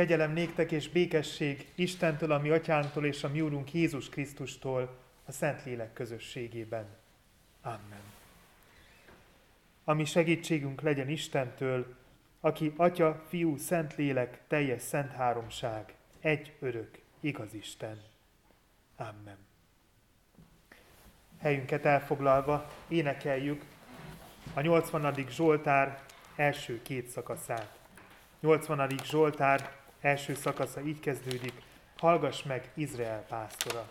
kegyelem néktek és békesség Istentől, a mi atyánktól és a mi úrunk Jézus Krisztustól a Szentlélek közösségében. Amen. Ami segítségünk legyen Istentől, aki Atya, Fiú, Szentlélek, teljes szent háromság, egy örök, igaz Isten. Amen. Helyünket elfoglalva énekeljük a 80. Zsoltár első két szakaszát. 80. Zsoltár első szakasza így kezdődik, hallgass meg Izrael pásztora.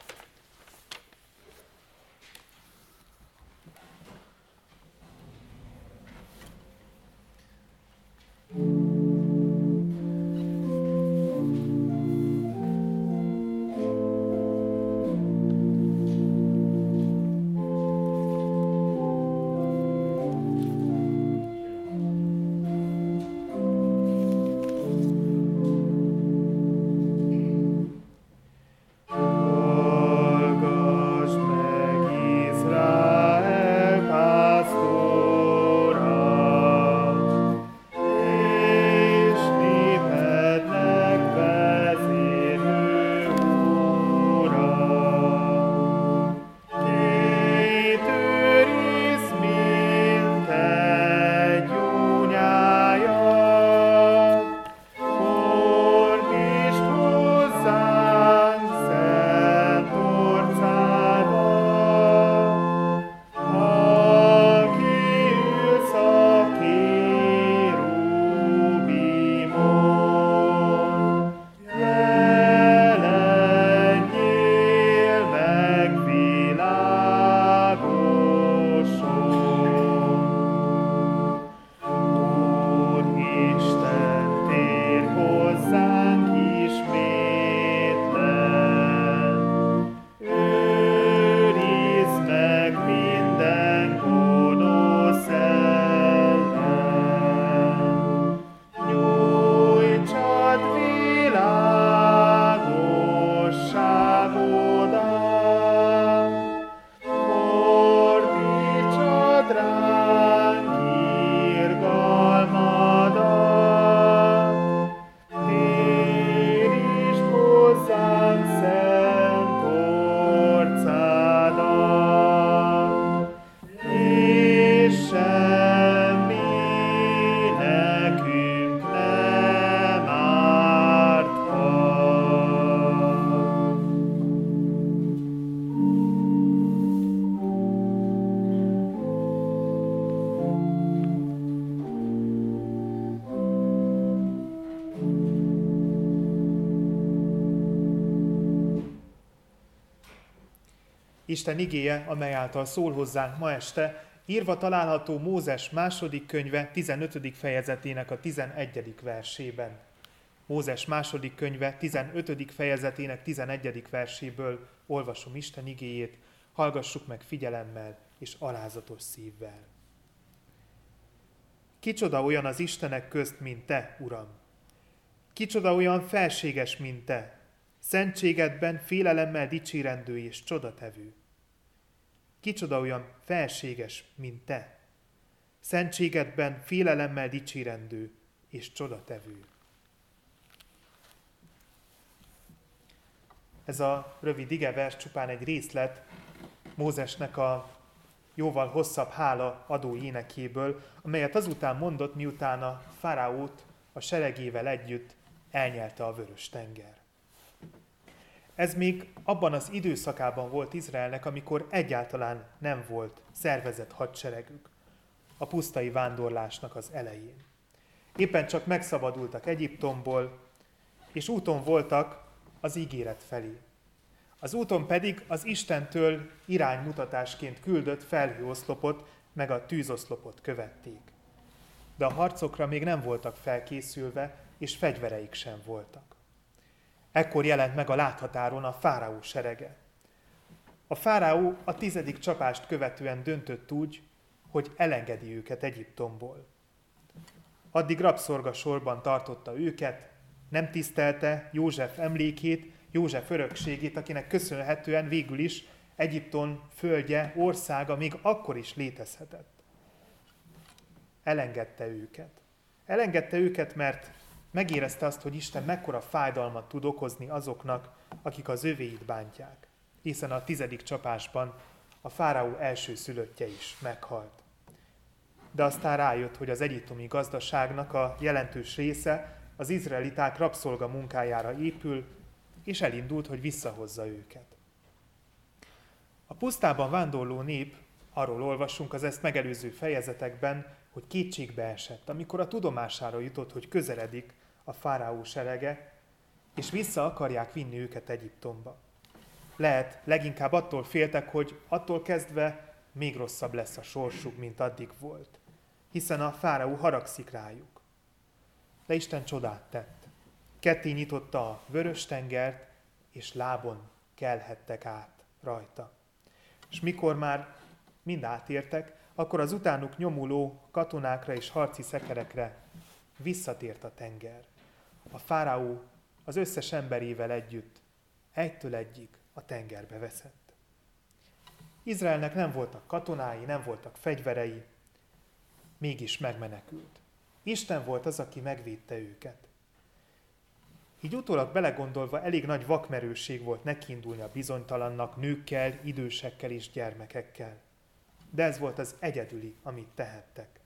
Isten igéje, amely által szól hozzánk ma este, írva található Mózes második könyve 15. fejezetének a 11. versében. Mózes második könyve 15. fejezetének 11. verséből olvasom Isten igéjét, hallgassuk meg figyelemmel és alázatos szívvel. Kicsoda olyan az Istenek közt, mint te, Uram? Kicsoda olyan felséges, mint te, szentségedben félelemmel dicsérendő és csodatevő. Kicsoda olyan felséges, mint te. Szentségedben félelemmel dicsérendő és csodatevő. Ez a rövid igevers csupán egy részlet Mózesnek a jóval hosszabb hála adó énekéből, amelyet azután mondott, miután a faraót a seregével együtt elnyelte a vörös tenger. Ez még abban az időszakában volt Izraelnek, amikor egyáltalán nem volt szervezett hadseregük, a pusztai vándorlásnak az elején. Éppen csak megszabadultak Egyiptomból, és úton voltak az ígéret felé. Az úton pedig az Istentől iránymutatásként küldött felhőoszlopot, meg a tűzoszlopot követték. De a harcokra még nem voltak felkészülve, és fegyvereik sem voltak. Ekkor jelent meg a láthatáron a fáraó serege. A fáraó a tizedik csapást követően döntött úgy, hogy elengedi őket Egyiptomból. Addig rabszorga sorban tartotta őket, nem tisztelte József emlékét, József örökségét, akinek köszönhetően végül is Egyipton földje, országa még akkor is létezhetett. Elengedte őket. Elengedte őket, mert Megérezte azt, hogy Isten mekkora fájdalmat tud okozni azoknak, akik az övéit bántják. Hiszen a tizedik csapásban a fáraó első szülöttje is meghalt. De aztán rájött, hogy az egyiptomi gazdaságnak a jelentős része az izraeliták rabszolga munkájára épül, és elindult, hogy visszahozza őket. A pusztában vándorló nép, arról olvasunk az ezt megelőző fejezetekben, hogy kétségbe esett, amikor a tudomására jutott, hogy közeledik a fáraó serege, és vissza akarják vinni őket Egyiptomba. Lehet, leginkább attól féltek, hogy attól kezdve még rosszabb lesz a sorsuk, mint addig volt, hiszen a fáraó haragszik rájuk. De Isten csodát tett. Ketté nyitotta a vörös tengert, és lábon kelhettek át rajta. És mikor már mind átértek, akkor az utánuk nyomuló katonákra és harci szekerekre visszatért a tenger. A fáraó az összes emberével együtt egytől egyig a tengerbe veszett. Izraelnek nem voltak katonái, nem voltak fegyverei, mégis megmenekült. Isten volt az, aki megvédte őket. Így utólag belegondolva elég nagy vakmerőség volt nekiindulni a bizonytalannak nőkkel, idősekkel és gyermekekkel. De ez volt az egyedüli, amit tehettek.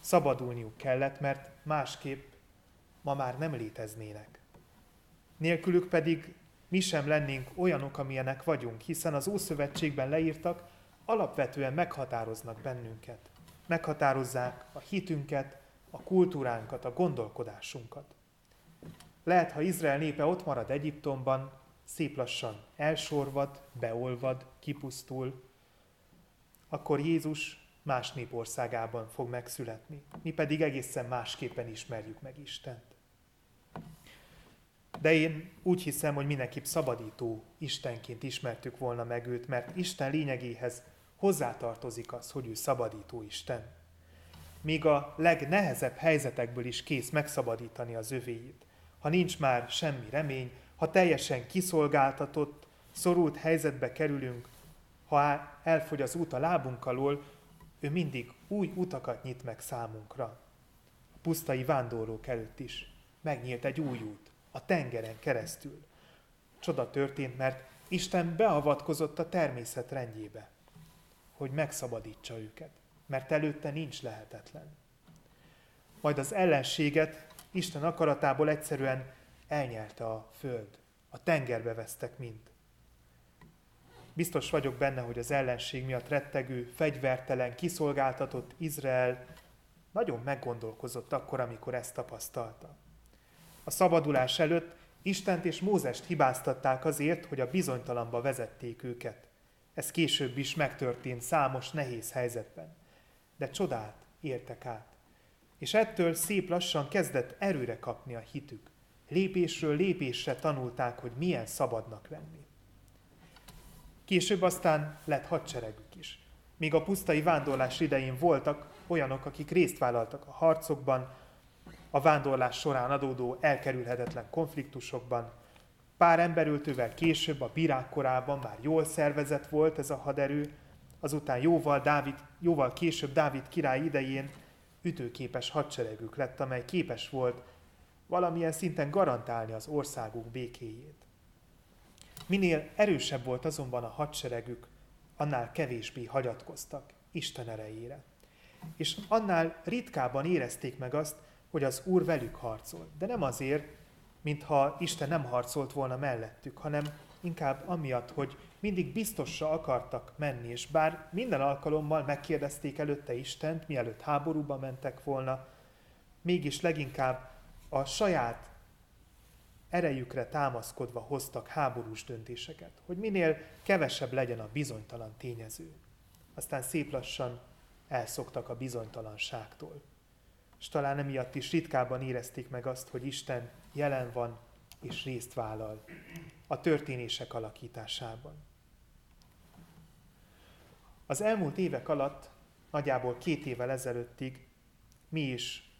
Szabadulniuk kellett, mert másképp ma már nem léteznének. Nélkülük pedig mi sem lennénk olyanok, amilyenek vagyunk, hiszen az Ószövetségben leírtak, alapvetően meghatároznak bennünket. Meghatározzák a hitünket, a kultúránkat, a gondolkodásunkat. Lehet, ha Izrael népe ott marad Egyiptomban, szép lassan elsorvad, beolvad, kipusztul, akkor Jézus más népországában fog megszületni. Mi pedig egészen másképpen ismerjük meg Istent. De én úgy hiszem, hogy mindenképp szabadító Istenként ismertük volna meg őt, mert Isten lényegéhez hozzátartozik az, hogy ő szabadító Isten. Míg a legnehezebb helyzetekből is kész megszabadítani az övéit. Ha nincs már semmi remény, ha teljesen kiszolgáltatott, szorult helyzetbe kerülünk, ha elfogy az út a lábunk alól, ő mindig új utakat nyit meg számunkra. A pusztai vándorlók előtt is megnyílt egy új út, a tengeren keresztül. Csoda történt, mert Isten beavatkozott a természet rendjébe, hogy megszabadítsa őket, mert előtte nincs lehetetlen. Majd az ellenséget Isten akaratából egyszerűen elnyelte a föld. A tengerbe vesztek mind. Biztos vagyok benne, hogy az ellenség miatt rettegő, fegyvertelen, kiszolgáltatott Izrael nagyon meggondolkozott akkor, amikor ezt tapasztalta. A szabadulás előtt Istent és Mózest hibáztatták azért, hogy a bizonytalanba vezették őket. Ez később is megtörtént számos nehéz helyzetben. De csodát értek át. És ettől szép lassan kezdett erőre kapni a hitük. Lépésről lépésre tanulták, hogy milyen szabadnak lenni. Később aztán lett hadseregük is. Míg a pusztai vándorlás idején voltak olyanok, akik részt vállaltak a harcokban, a vándorlás során adódó elkerülhetetlen konfliktusokban. Pár emberültővel később, a bírák korában már jól szervezett volt ez a haderő, azután jóval, Dávid, jóval később Dávid király idején ütőképes hadseregük lett, amely képes volt valamilyen szinten garantálni az országuk békéjét. Minél erősebb volt azonban a hadseregük, annál kevésbé hagyatkoztak Isten erejére. És annál ritkábban érezték meg azt, hogy az Úr velük harcol. De nem azért, mintha Isten nem harcolt volna mellettük, hanem inkább amiatt, hogy mindig biztosra akartak menni, és bár minden alkalommal megkérdezték előtte Istent, mielőtt háborúba mentek volna, mégis leginkább a saját erejükre támaszkodva hoztak háborús döntéseket, hogy minél kevesebb legyen a bizonytalan tényező. Aztán szép lassan elszoktak a bizonytalanságtól. És talán emiatt is ritkában érezték meg azt, hogy Isten jelen van és részt vállal a történések alakításában. Az elmúlt évek alatt, nagyjából két évvel ezelőttig mi is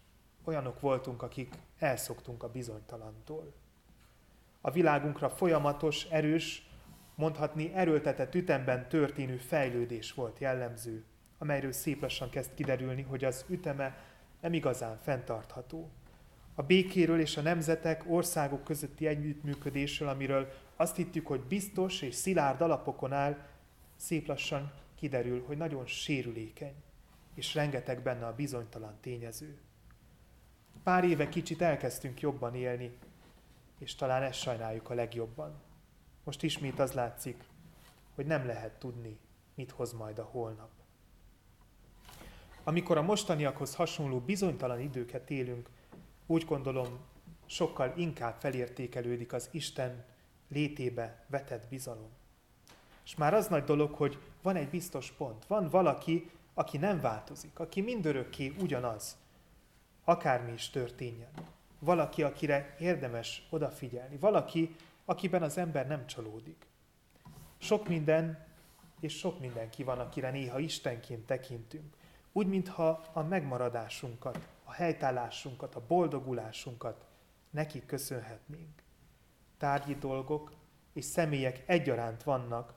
olyanok voltunk, akik elszoktunk a bizonytalantól. A világunkra folyamatos, erős, mondhatni erőltetett ütemben történő fejlődés volt jellemző, amelyről szép lassan kezd kiderülni, hogy az üteme nem igazán fenntartható. A békéről és a nemzetek, országok közötti együttműködésről, amiről azt hittük, hogy biztos és szilárd alapokon áll, szép lassan kiderül, hogy nagyon sérülékeny, és rengeteg benne a bizonytalan tényező. Pár éve kicsit elkezdtünk jobban élni, és talán ezt sajnáljuk a legjobban. Most ismét az látszik, hogy nem lehet tudni, mit hoz majd a holnap. Amikor a mostaniakhoz hasonló bizonytalan időket élünk, úgy gondolom, sokkal inkább felértékelődik az Isten létébe vetett bizalom. És már az nagy dolog, hogy van egy biztos pont, van valaki, aki nem változik, aki mindörökké ugyanaz, akármi is történjen. Valaki, akire érdemes odafigyelni, valaki, akiben az ember nem csalódik. Sok minden és sok mindenki van, akire néha Istenként tekintünk. Úgy, mintha a megmaradásunkat, a helytállásunkat, a boldogulásunkat neki köszönhetnénk. Tárgyi dolgok és személyek egyaránt vannak,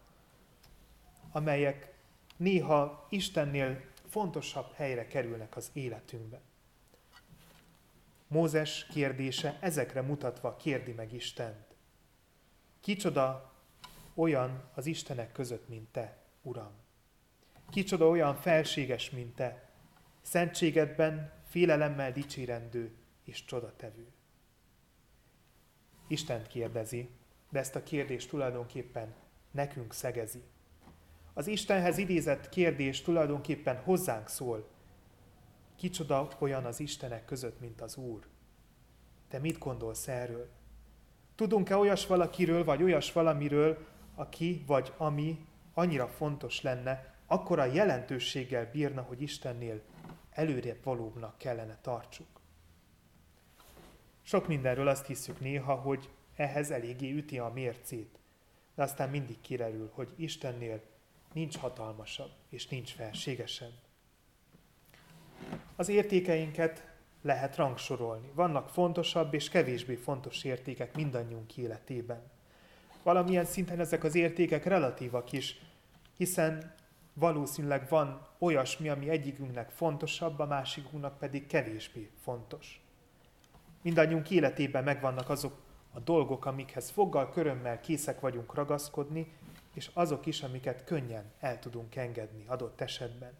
amelyek néha Istennél fontosabb helyre kerülnek az életünkben. Mózes kérdése ezekre mutatva kérdi meg Istent. Kicsoda olyan az Istenek között, mint te, Uram? Kicsoda olyan felséges, mint te, szentségedben félelemmel dicsérendő és csodatevő. Istent kérdezi, de ezt a kérdést tulajdonképpen nekünk szegezi. Az Istenhez idézett kérdés tulajdonképpen hozzánk szól. Kicsoda olyan az Istenek között, mint az Úr? Te mit gondolsz erről? Tudunk-e olyas valakiről, vagy olyas valamiről, aki vagy ami annyira fontos lenne, akkora jelentőséggel bírna, hogy Istennél előre valóbbnak kellene tartsuk? Sok mindenről azt hiszük néha, hogy ehhez eléggé üti a mércét, de aztán mindig kirerül, hogy Istennél nincs hatalmasabb és nincs felségesebb. Az értékeinket lehet rangsorolni. Vannak fontosabb és kevésbé fontos értékek mindannyiunk életében. Valamilyen szinten ezek az értékek relatívak is, hiszen valószínűleg van olyasmi, ami egyikünknek fontosabb, a másikunknak pedig kevésbé fontos. Mindannyiunk életében megvannak azok a dolgok, amikhez foggal, körömmel készek vagyunk ragaszkodni, és azok is, amiket könnyen el tudunk engedni adott esetben.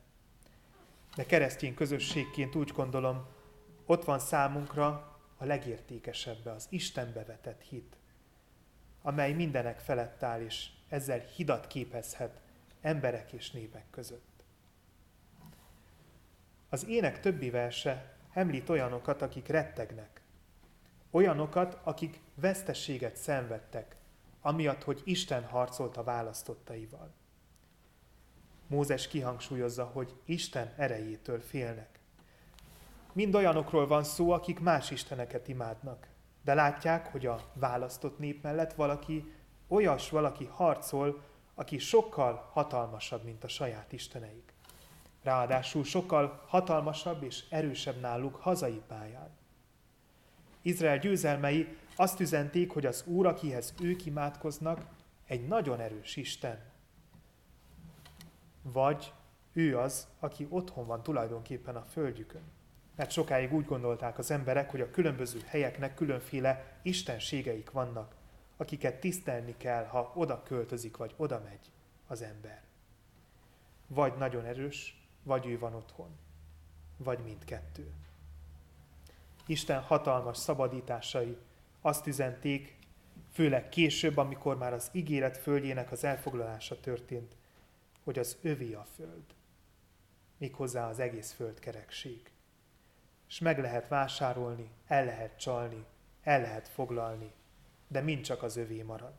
De keresztény közösségként úgy gondolom, ott van számunkra a legértékesebb, az Istenbe vetett hit, amely mindenek felett áll, és ezzel hidat képezhet emberek és népek között. Az ének többi verse említ olyanokat, akik rettegnek, olyanokat, akik vesztességet szenvedtek, amiatt, hogy Isten harcolt a választottaival. Mózes kihangsúlyozza, hogy Isten erejétől félnek. Mind olyanokról van szó, akik más isteneket imádnak, de látják, hogy a választott nép mellett valaki, olyas valaki harcol, aki sokkal hatalmasabb, mint a saját isteneik. Ráadásul sokkal hatalmasabb és erősebb náluk hazai pályán. Izrael győzelmei azt üzenték, hogy az Úr, akihez ők imádkoznak, egy nagyon erős Isten. Vagy ő az, aki otthon van tulajdonképpen a földjükön. Mert sokáig úgy gondolták az emberek, hogy a különböző helyeknek különféle istenségeik vannak, akiket tisztelni kell, ha oda költözik, vagy oda megy az ember. Vagy nagyon erős, vagy ő van otthon. Vagy mindkettő. Isten hatalmas szabadításai azt üzenték, főleg később, amikor már az ígéret földjének az elfoglalása történt, hogy az övé a föld, méghozzá az egész földkerekség. És meg lehet vásárolni, el lehet csalni, el lehet foglalni, de mind csak az övé marad.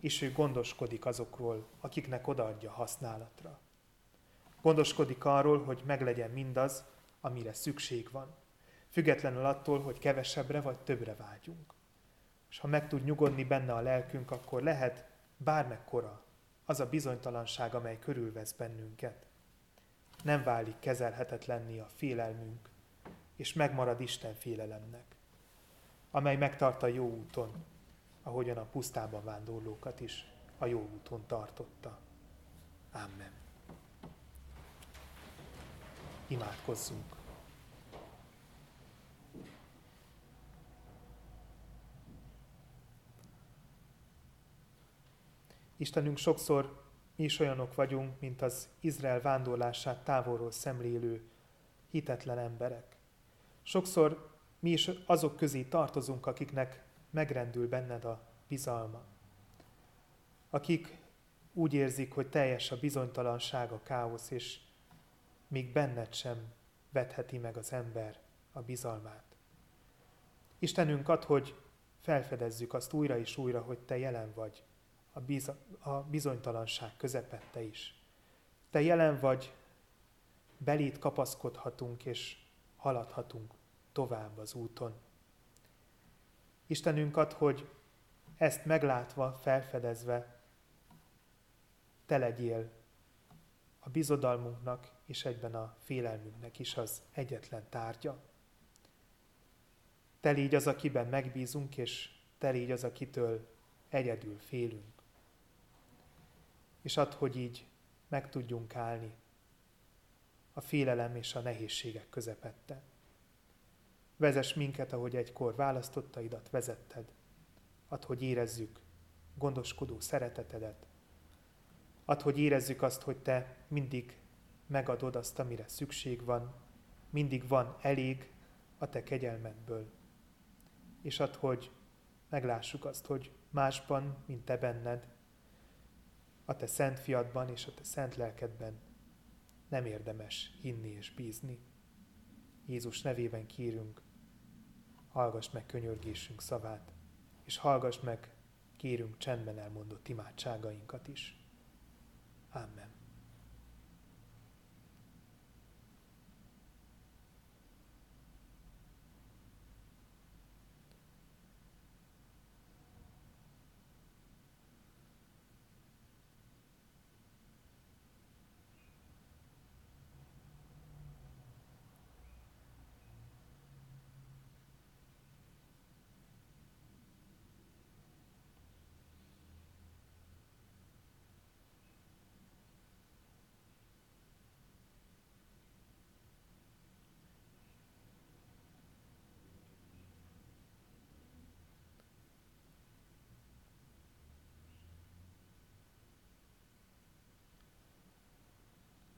És ő gondoskodik azokról, akiknek odaadja használatra. Gondoskodik arról, hogy meglegyen mindaz, amire szükség van függetlenül attól, hogy kevesebbre vagy többre vágyunk. És ha meg tud nyugodni benne a lelkünk, akkor lehet bármekkora az a bizonytalanság, amely körülvesz bennünket. Nem válik kezelhetetlenni a félelmünk, és megmarad Isten félelemnek, amely megtart a jó úton, ahogyan a pusztában vándorlókat is a jó úton tartotta. Amen. Imádkozzunk! Istenünk sokszor mi is olyanok vagyunk, mint az Izrael vándorlását távolról szemlélő hitetlen emberek. Sokszor mi is azok közé tartozunk, akiknek megrendül benned a bizalma. Akik úgy érzik, hogy teljes a bizonytalanság, a káosz, és még benned sem vetheti meg az ember a bizalmát. Istenünk ad, hogy felfedezzük azt újra és újra, hogy Te jelen vagy a, biz- a bizonytalanság közepette is. Te jelen vagy, belét kapaszkodhatunk és haladhatunk tovább az úton. Istenünk ad, hogy ezt meglátva, felfedezve, te legyél a bizodalmunknak és egyben a félelmünknek is az egyetlen tárgya. Te légy az, akiben megbízunk, és te légy az, akitől egyedül félünk. És add, hogy így meg tudjunk állni a félelem és a nehézségek közepette. Vezess minket, ahogy egykor választottaidat vezetted. Add, hogy érezzük gondoskodó szeretetedet. Add, hogy érezzük azt, hogy Te mindig megadod azt, amire szükség van, mindig van elég a Te kegyelmedből. És add, hogy meglássuk azt, hogy másban, mint Te benned, a Te szent fiadban és a Te szent lelkedben nem érdemes hinni és bízni. Jézus nevében kérünk, hallgass meg könyörgésünk szavát, és hallgass meg, kérünk csendben elmondott imádságainkat is. Amen.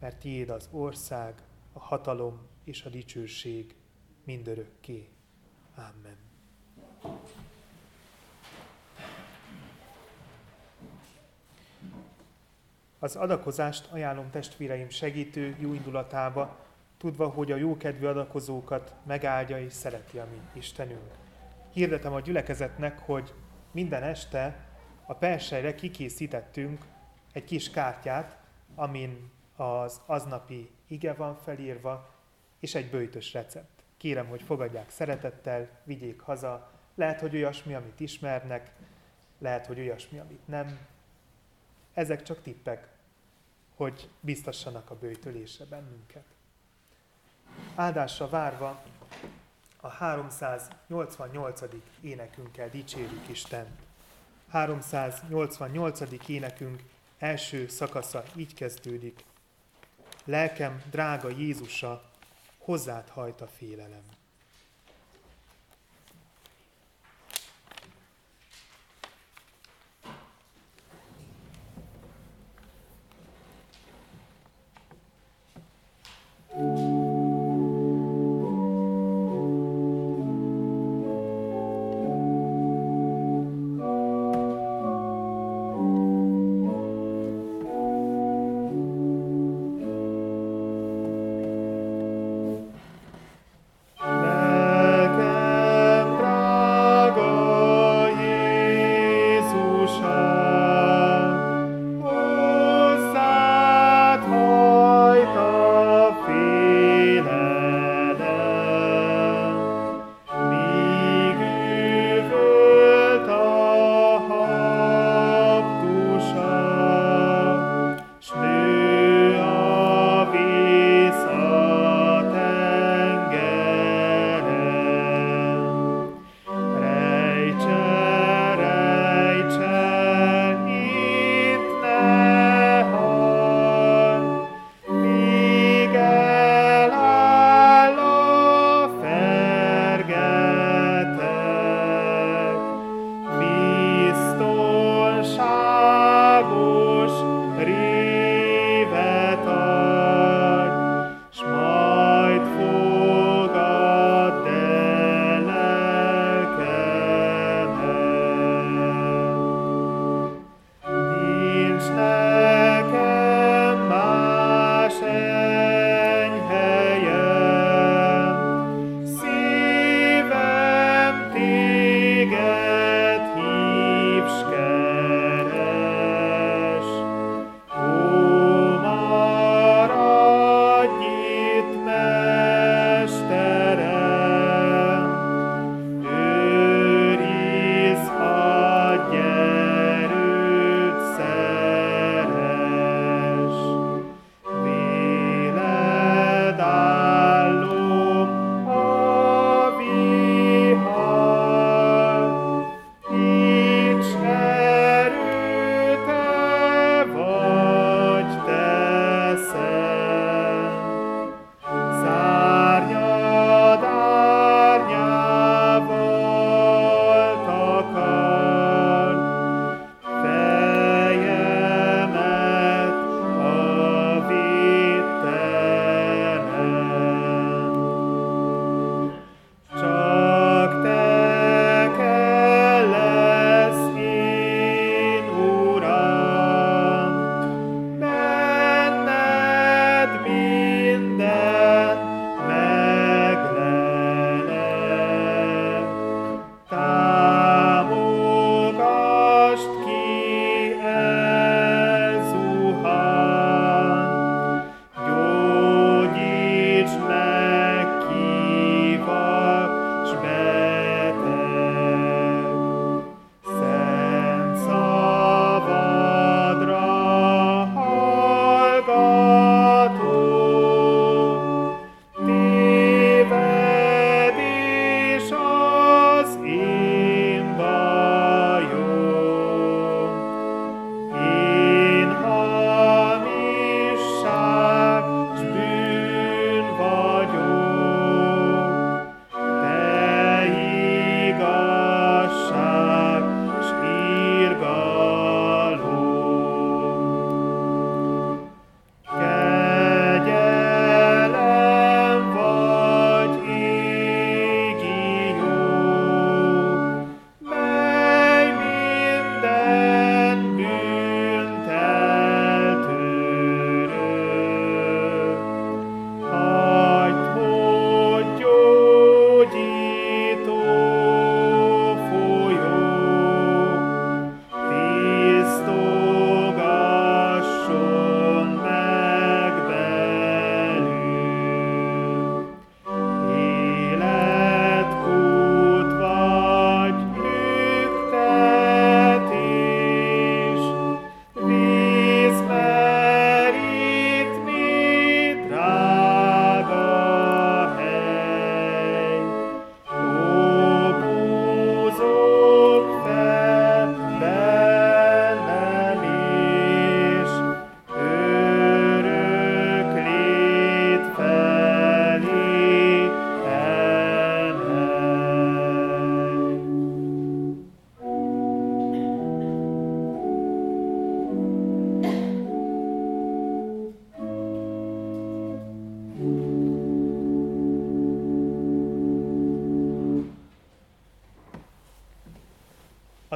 mert tiéd az ország, a hatalom és a dicsőség mindörökké. Amen. Az adakozást ajánlom testvéreim segítő jó indulatába, tudva, hogy a jókedvű adakozókat megáldja és szereti a mi Istenünk. Hirdetem a gyülekezetnek, hogy minden este a persejre kikészítettünk egy kis kártyát, amin az aznapi ige van felírva, és egy bőjtös recept. Kérem, hogy fogadják szeretettel, vigyék haza. Lehet, hogy olyasmi, amit ismernek, lehet, hogy olyasmi, amit nem. Ezek csak tippek, hogy biztassanak a bőjtölésre bennünket. Áldásra várva a 388. énekünkkel dicsérjük Isten. 388. énekünk első szakasza így kezdődik. Lelkem drága Jézusa, hozzád hajt a félelem.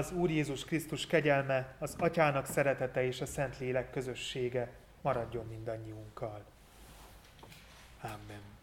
Az Úr Jézus Krisztus kegyelme, az Atyának szeretete és a Szentlélek közössége maradjon mindannyiunkkal. Amen.